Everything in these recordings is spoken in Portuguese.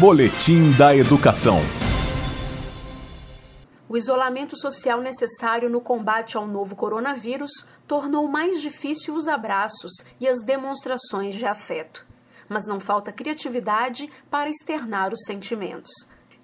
Boletim da Educação. O isolamento social necessário no combate ao novo coronavírus tornou mais difícil os abraços e as demonstrações de afeto. Mas não falta criatividade para externar os sentimentos.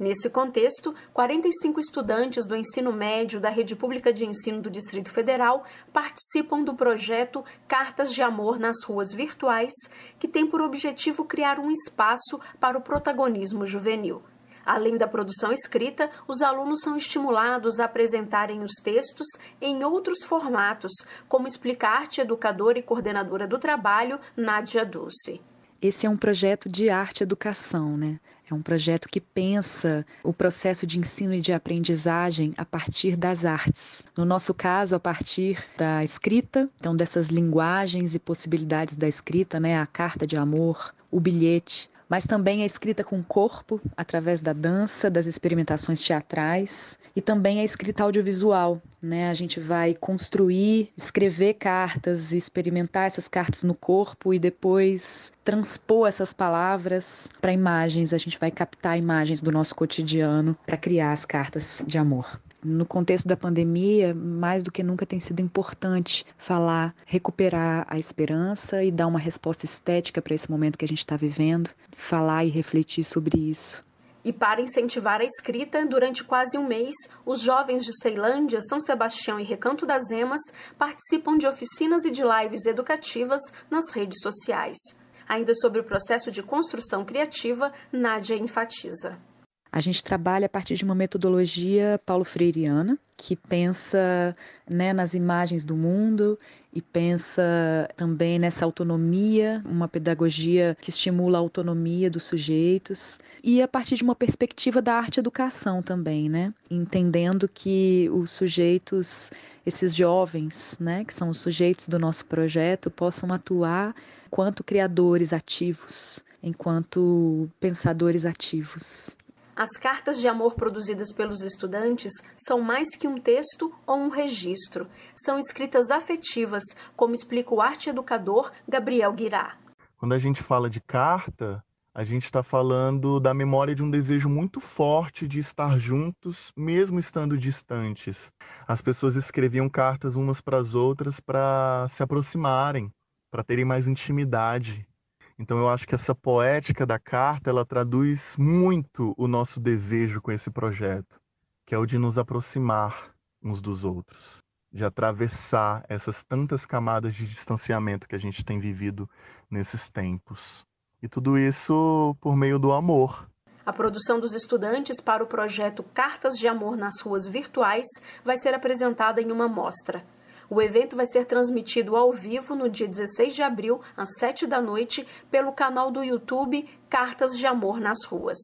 Nesse contexto, 45 estudantes do ensino médio da Rede Pública de Ensino do Distrito Federal participam do projeto Cartas de Amor nas Ruas Virtuais, que tem por objetivo criar um espaço para o protagonismo juvenil. Além da produção escrita, os alunos são estimulados a apresentarem os textos em outros formatos, como explica a arte educadora e coordenadora do trabalho, Nádia Dulce. Esse é um projeto de arte educação, né? É um projeto que pensa o processo de ensino e de aprendizagem a partir das artes. No nosso caso, a partir da escrita, então dessas linguagens e possibilidades da escrita, né? A carta de amor, o bilhete, mas também a escrita com corpo, através da dança, das experimentações teatrais e também a escrita audiovisual. Né? A gente vai construir, escrever cartas, experimentar essas cartas no corpo e depois transpor essas palavras para imagens. A gente vai captar imagens do nosso cotidiano para criar as cartas de amor no contexto da pandemia, mais do que nunca tem sido importante falar, recuperar a esperança e dar uma resposta estética para esse momento que a gente está vivendo, falar e refletir sobre isso. E para incentivar a escrita, durante quase um mês, os jovens de Ceilândia, São Sebastião e Recanto das Emas participam de oficinas e de lives educativas nas redes sociais. Ainda sobre o processo de construção criativa, Nádia enfatiza. A gente trabalha a partir de uma metodologia paulo freireana, que pensa né, nas imagens do mundo e pensa também nessa autonomia, uma pedagogia que estimula a autonomia dos sujeitos e a partir de uma perspectiva da arte-educação também, né? Entendendo que os sujeitos, esses jovens, né, que são os sujeitos do nosso projeto, possam atuar enquanto criadores ativos, enquanto pensadores ativos. As cartas de amor produzidas pelos estudantes são mais que um texto ou um registro. São escritas afetivas, como explica o arte educador Gabriel Guirá. Quando a gente fala de carta, a gente está falando da memória de um desejo muito forte de estar juntos, mesmo estando distantes. As pessoas escreviam cartas umas para as outras para se aproximarem, para terem mais intimidade. Então eu acho que essa poética da carta, ela traduz muito o nosso desejo com esse projeto, que é o de nos aproximar uns dos outros, de atravessar essas tantas camadas de distanciamento que a gente tem vivido nesses tempos. E tudo isso por meio do amor. A produção dos estudantes para o projeto Cartas de Amor nas Ruas Virtuais vai ser apresentada em uma mostra. O evento vai ser transmitido ao vivo no dia 16 de abril, às 7 da noite, pelo canal do YouTube Cartas de Amor nas Ruas.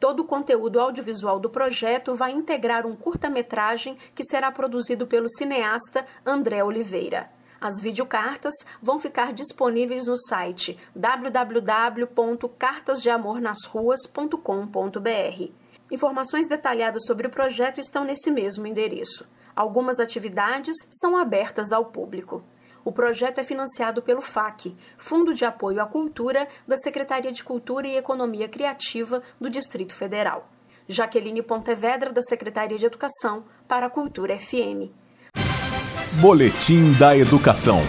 Todo o conteúdo audiovisual do projeto vai integrar um curta-metragem que será produzido pelo cineasta André Oliveira. As videocartas vão ficar disponíveis no site www.cartasdeamornasruas.com.br. Informações detalhadas sobre o projeto estão nesse mesmo endereço. Algumas atividades são abertas ao público. O projeto é financiado pelo FAC, Fundo de Apoio à Cultura da Secretaria de Cultura e Economia Criativa do Distrito Federal. Jaqueline Pontevedra, da Secretaria de Educação, para a Cultura FM. Boletim da Educação.